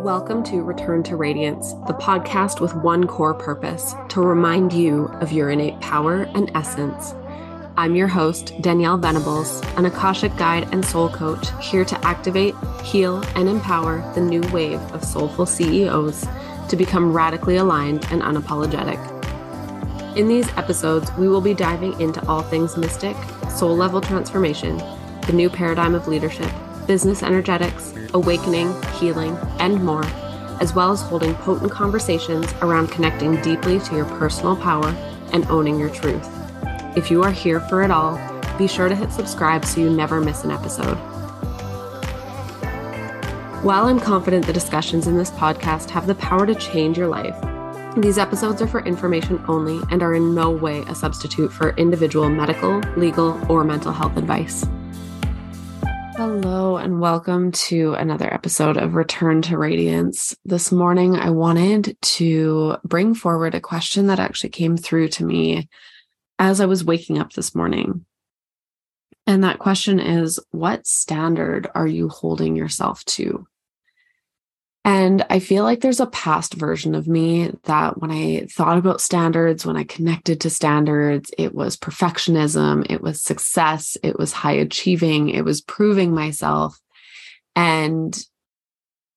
Welcome to Return to Radiance, the podcast with one core purpose to remind you of your innate power and essence. I'm your host, Danielle Venables, an Akashic guide and soul coach here to activate, heal, and empower the new wave of soulful CEOs to become radically aligned and unapologetic. In these episodes, we will be diving into all things mystic, soul level transformation, the new paradigm of leadership, business energetics, awakening, healing, and more, as well as holding potent conversations around connecting deeply to your personal power and owning your truth. If you are here for it all, be sure to hit subscribe so you never miss an episode. While I'm confident the discussions in this podcast have the power to change your life, these episodes are for information only and are in no way a substitute for individual medical, legal, or mental health advice. Hello, and welcome to another episode of Return to Radiance. This morning, I wanted to bring forward a question that actually came through to me as I was waking up this morning. And that question is What standard are you holding yourself to? And I feel like there's a past version of me that when I thought about standards, when I connected to standards, it was perfectionism, it was success, it was high achieving, it was proving myself. And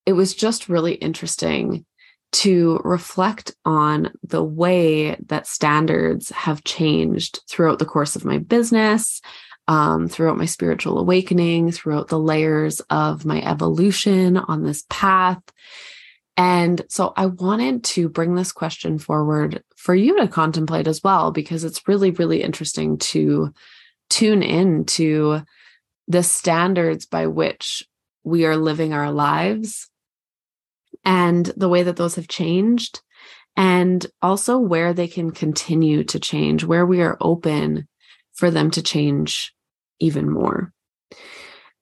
it was just really interesting to reflect on the way that standards have changed throughout the course of my business, um, throughout my spiritual awakening, throughout the layers of my evolution on this path. And so I wanted to bring this question forward for you to contemplate as well, because it's really, really interesting to tune in to the standards by which we are living our lives and the way that those have changed, and also where they can continue to change, where we are open for them to change even more.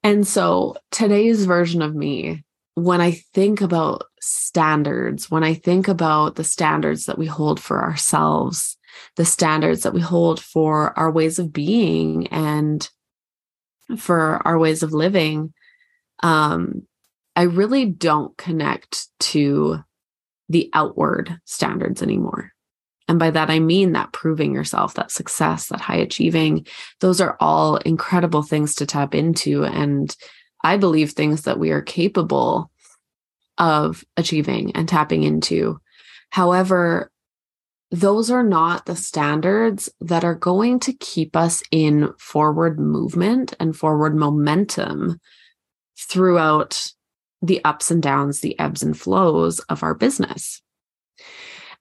And so today's version of me, when I think about standards, when I think about the standards that we hold for ourselves, the standards that we hold for our ways of being and for our ways of living, um, I really don't connect to the outward standards anymore. And by that, I mean that proving yourself, that success, that high achieving, those are all incredible things to tap into. And I believe things that we are capable of achieving and tapping into. However, those are not the standards that are going to keep us in forward movement and forward momentum throughout the ups and downs, the ebbs and flows of our business.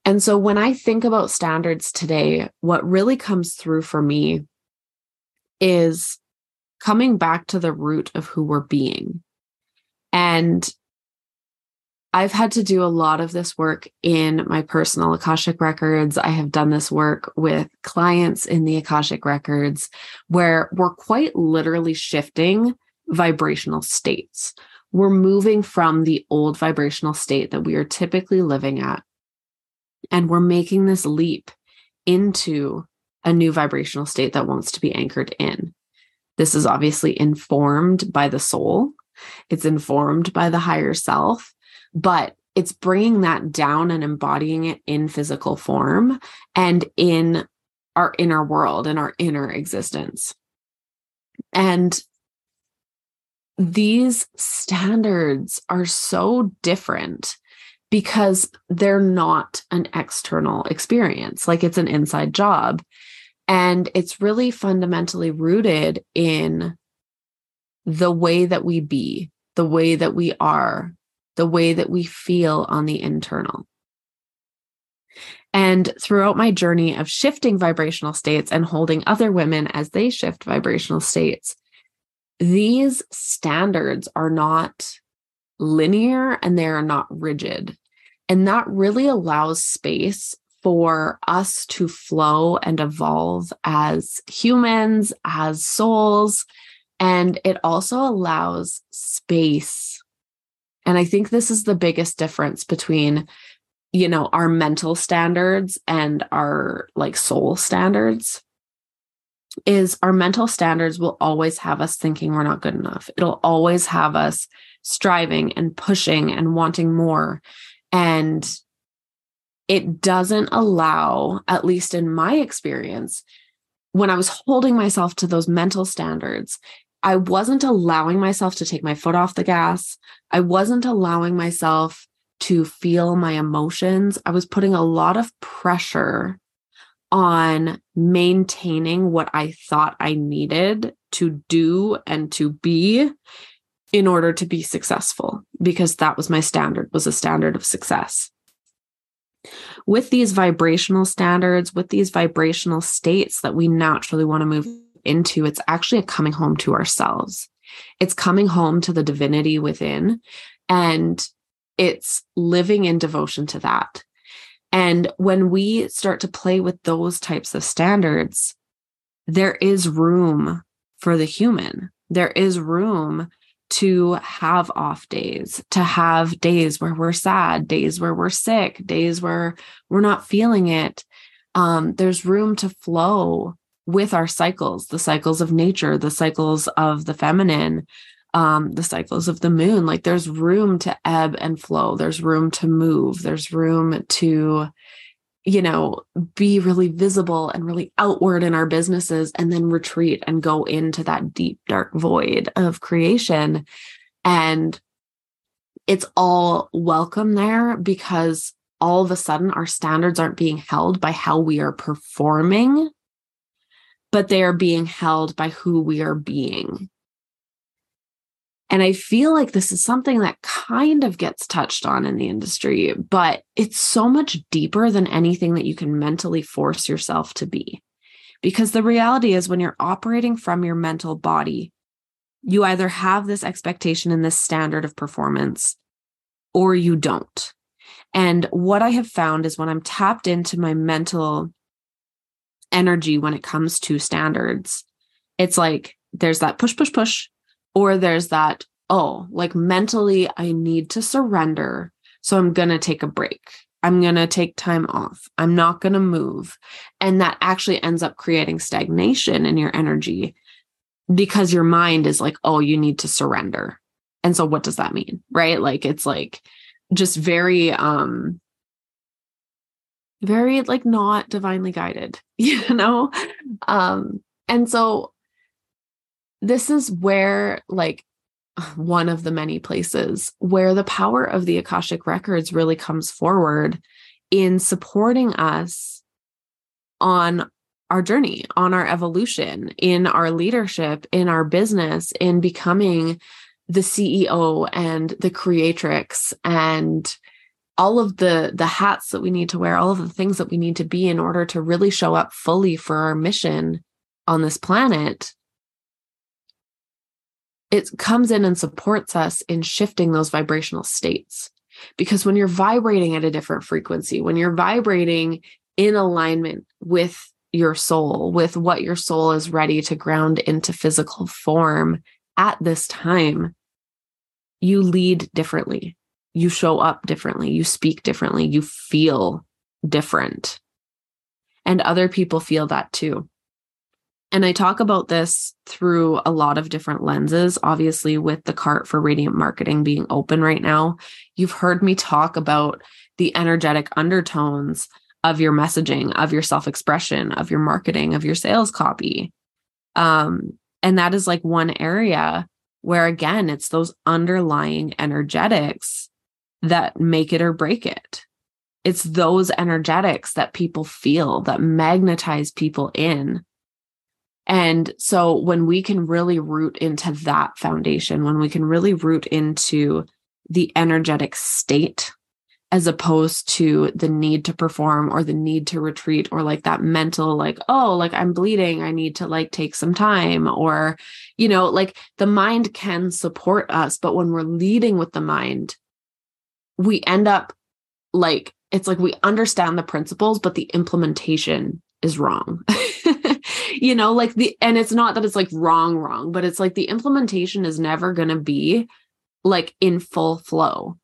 And so when I think about standards today, what really comes through for me is coming back to the root of who we're being. And I've had to do a lot of this work in my personal Akashic records. I have done this work with clients in the Akashic records where we're quite literally shifting vibrational states. We're moving from the old vibrational state that we are typically living at and we're making this leap into a new vibrational state that wants to be anchored in. This is obviously informed by the soul, it's informed by the higher self, but it's bringing that down and embodying it in physical form and in our inner world and our inner existence. And these standards are so different because they're not an external experience, like it's an inside job. And it's really fundamentally rooted in the way that we be, the way that we are, the way that we feel on the internal. And throughout my journey of shifting vibrational states and holding other women as they shift vibrational states, these standards are not linear and they are not rigid. And that really allows space for us to flow and evolve as humans, as souls. And it also allows space. And I think this is the biggest difference between, you know, our mental standards and our like soul standards is our mental standards will always have us thinking we're not good enough. It'll always have us striving and pushing and wanting more. And it doesn't allow, at least in my experience, when I was holding myself to those mental standards, I wasn't allowing myself to take my foot off the gas. I wasn't allowing myself to feel my emotions. I was putting a lot of pressure on maintaining what I thought I needed to do and to be in order to be successful because that was my standard was a standard of success. With these vibrational standards with these vibrational states that we naturally want to move into it's actually a coming home to ourselves. It's coming home to the divinity within and it's living in devotion to that. And when we start to play with those types of standards there is room for the human. There is room to have off days, to have days where we're sad, days where we're sick, days where we're not feeling it. Um, there's room to flow with our cycles, the cycles of nature, the cycles of the feminine, um, the cycles of the moon. Like there's room to ebb and flow, there's room to move, there's room to you know, be really visible and really outward in our businesses and then retreat and go into that deep, dark void of creation. And it's all welcome there because all of a sudden our standards aren't being held by how we are performing, but they are being held by who we are being. And I feel like this is something that kind of gets touched on in the industry, but it's so much deeper than anything that you can mentally force yourself to be. Because the reality is, when you're operating from your mental body, you either have this expectation and this standard of performance or you don't. And what I have found is when I'm tapped into my mental energy when it comes to standards, it's like there's that push, push, push or there's that, oh, like mentally, I need to surrender. So I'm going to take a break. I'm going to take time off. I'm not going to move. And that actually ends up creating stagnation in your energy because your mind is like, oh, you need to surrender. And so what does that mean? Right? Like it's like just very, um, very like not divinely guided, you know? Um, and so this is where like one of the many places where the power of the akashic records really comes forward in supporting us on our journey on our evolution in our leadership in our business in becoming the ceo and the creatrix and all of the the hats that we need to wear all of the things that we need to be in order to really show up fully for our mission on this planet it comes in and supports us in shifting those vibrational states. Because when you're vibrating at a different frequency, when you're vibrating in alignment with your soul, with what your soul is ready to ground into physical form at this time, you lead differently. You show up differently. You speak differently. You feel different. And other people feel that too. And I talk about this through a lot of different lenses. Obviously, with the cart for radiant marketing being open right now, you've heard me talk about the energetic undertones of your messaging, of your self expression, of your marketing, of your sales copy. Um, and that is like one area where, again, it's those underlying energetics that make it or break it. It's those energetics that people feel that magnetize people in and so when we can really root into that foundation, when we can really root into the energetic state as opposed to the need to perform or the need to retreat or like that mental like oh like i'm bleeding. I need to like take some time or you know like the mind can support us but when we're leading with the mind we end up like it's like we understand the principles but the implementation is wrong you know like the and it's not that it's like wrong wrong but it's like the implementation is never going to be like in full flow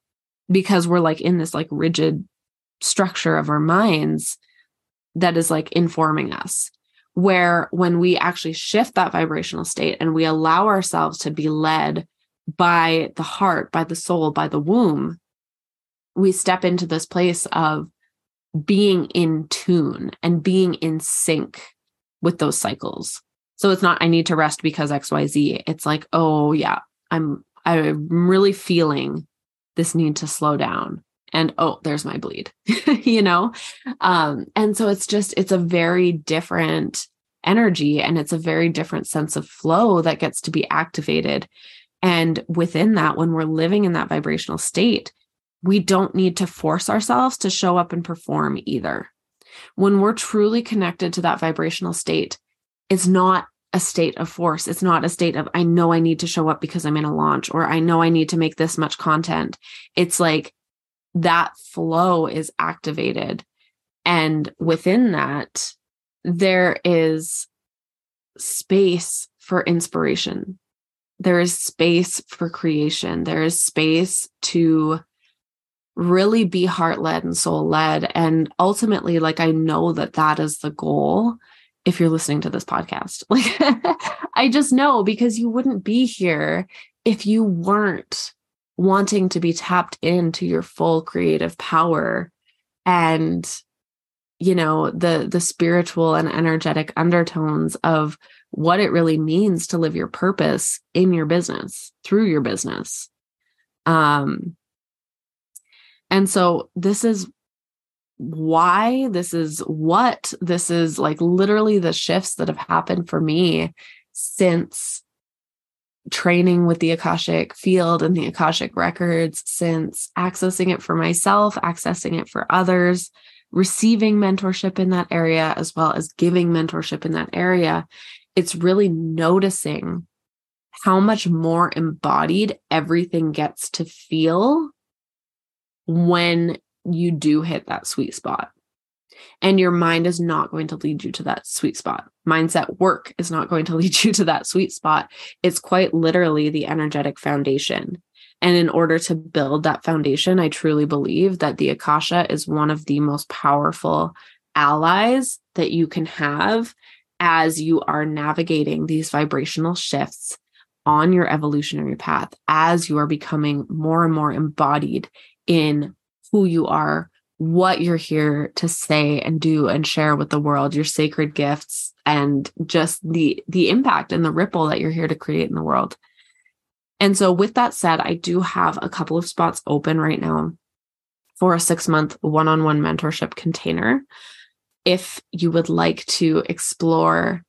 because we're like in this like rigid structure of our minds that is like informing us. Where when we actually shift that vibrational state and we allow ourselves to be led by the heart, by the soul, by the womb, we step into this place of being in tune and being in sync with those cycles. So it's not, I need to rest because XYZ. It's like, oh, yeah, I'm, I'm really feeling this need to slow down. And oh, there's my bleed, you know? Um, and so it's just, it's a very different energy and it's a very different sense of flow that gets to be activated. And within that, when we're living in that vibrational state, we don't need to force ourselves to show up and perform either. When we're truly connected to that vibrational state, it's not a state of force. It's not a state of, I know I need to show up because I'm in a launch or I know I need to make this much content. It's like that flow is activated. And within that, there is space for inspiration. There is space for creation. There is space to really be heart led and soul led. And ultimately, like, I know that that is the goal if you're listening to this podcast. Like, I just know because you wouldn't be here if you weren't wanting to be tapped into your full creative power and you know the the spiritual and energetic undertones of what it really means to live your purpose in your business through your business um and so this is why, this is what, this is like literally the shifts that have happened for me since training with the Akashic field and the Akashic records, since accessing it for myself, accessing it for others, receiving mentorship in that area, as well as giving mentorship in that area. It's really noticing how much more embodied everything gets to feel when you do hit that sweet spot. And your mind is not going to lead you to that sweet spot. Mindset work is not going to lead you to that sweet spot. It's quite literally the energetic foundation. And in order to build that foundation, I truly believe that the Akasha is one of the most powerful allies that you can have as you are navigating these vibrational shifts on your evolutionary path, as you are becoming more and more embodied in who you are, what you're here to say and do and share with the world, your sacred gifts and just the the impact and the ripple that you're here to create in the world. And so with that said, I do have a couple of spots open right now for a 6-month one-on-one mentorship container. If you would like to explore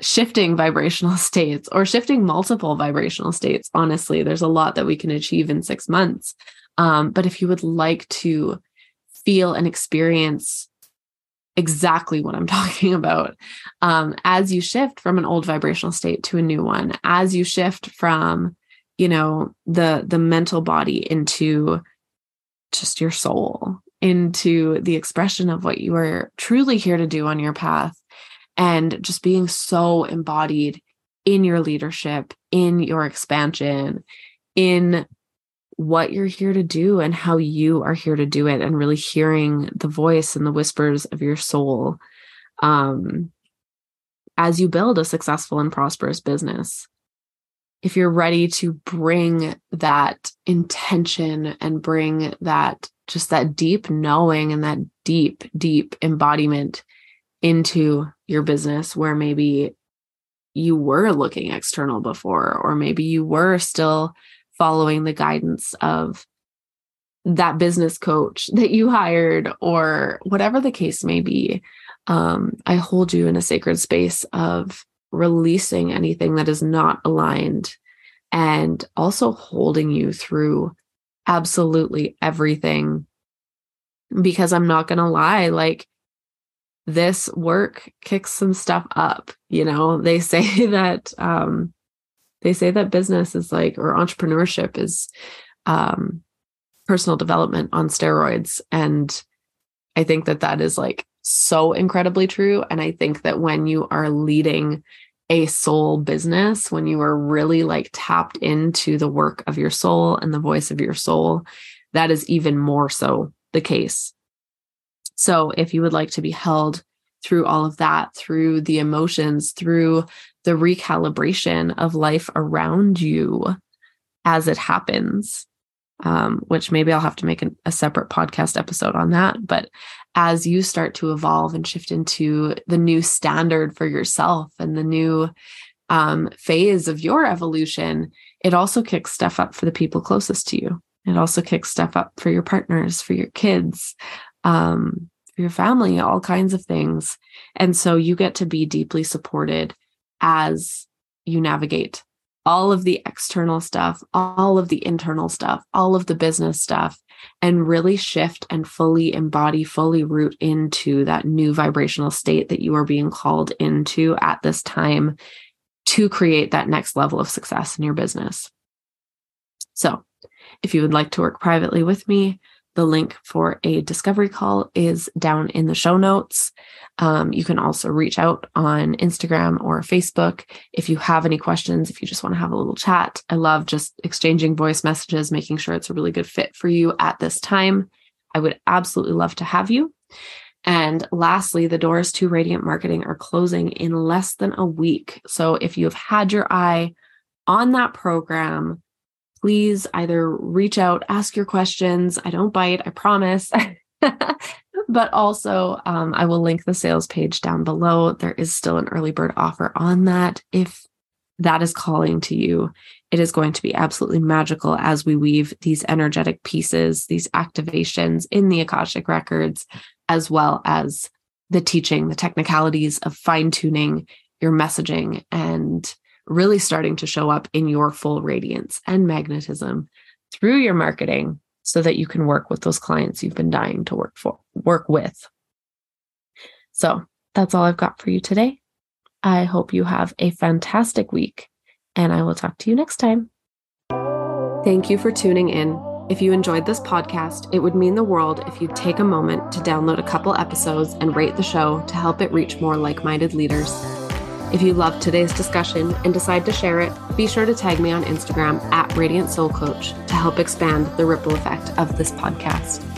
shifting vibrational states or shifting multiple vibrational states, honestly, there's a lot that we can achieve in 6 months. Um, but if you would like to feel and experience exactly what I'm talking about, um, as you shift from an old vibrational state to a new one, as you shift from, you know, the the mental body into just your soul, into the expression of what you are truly here to do on your path, and just being so embodied in your leadership, in your expansion, in what you're here to do and how you are here to do it and really hearing the voice and the whispers of your soul um, as you build a successful and prosperous business. If you're ready to bring that intention and bring that just that deep knowing and that deep deep embodiment into your business where maybe you were looking external before or maybe you were still following the guidance of that business coach that you hired or whatever the case may be um, i hold you in a sacred space of releasing anything that is not aligned and also holding you through absolutely everything. Because i'm not going to lie like this work kicks some stuff up you know? They say that um they say that business is like or entrepreneurship is um personal development on steroids. And i think that that is like so incredibly true. And i think that when you are leading a soul business when you are really like tapped into the work of your soul and the voice of your soul that is even more so the case. So if you would like to be held through all of that, through the emotions, through the recalibration of life around you as it happens. Um, which maybe I'll have to make an, a separate podcast episode on that. But as you start to evolve and shift into the new standard for yourself and the new um, phase of your evolution, it also kicks stuff up for the people closest to you. It also kicks stuff up for your partners, for your kids, um, your family, all kinds of things. And so you get to be deeply supported as you navigate all of the external stuff, all of the internal stuff, all of the business stuff, and really shift and fully embody, fully root into that new vibrational state that you are being called into at this time to create that next level of success in your business. So, if you would like to work privately with me, the link for a discovery call is down in the show notes. Um, you can also reach out on Instagram or Facebook if you have any questions, if you just want to have a little chat. I love just exchanging voice messages, making sure it's a really good fit for you at this time. I would absolutely love to have you. And lastly, the doors to Radiant Marketing are closing in less than a week. So if you've had your eye on that program, please either reach out, ask your questions. I don't bite, I promise. but also, um, I will link the sales page down below. There is still an early bird offer on that. If that is calling to you, it is going to be absolutely magical as we weave these energetic pieces, these activations in the Akashic records as well as the teaching, the technicalities of fine tuning your messaging and really starting to show up in your full radiance and magnetism through your marketing so that you can work with those clients you've been dying to work for work with. So, that's all I've got for you today. I hope you have a fantastic week and I will talk to you next time. Thank you for tuning in. If you enjoyed this podcast, it would mean the world if you'd take a moment to download a couple episodes and rate the show to help it reach more like minded leaders. If you loved today's discussion and decide to share it, be sure to tag me on Instagram at Radiant Soul Coach to help expand the ripple effect of this podcast.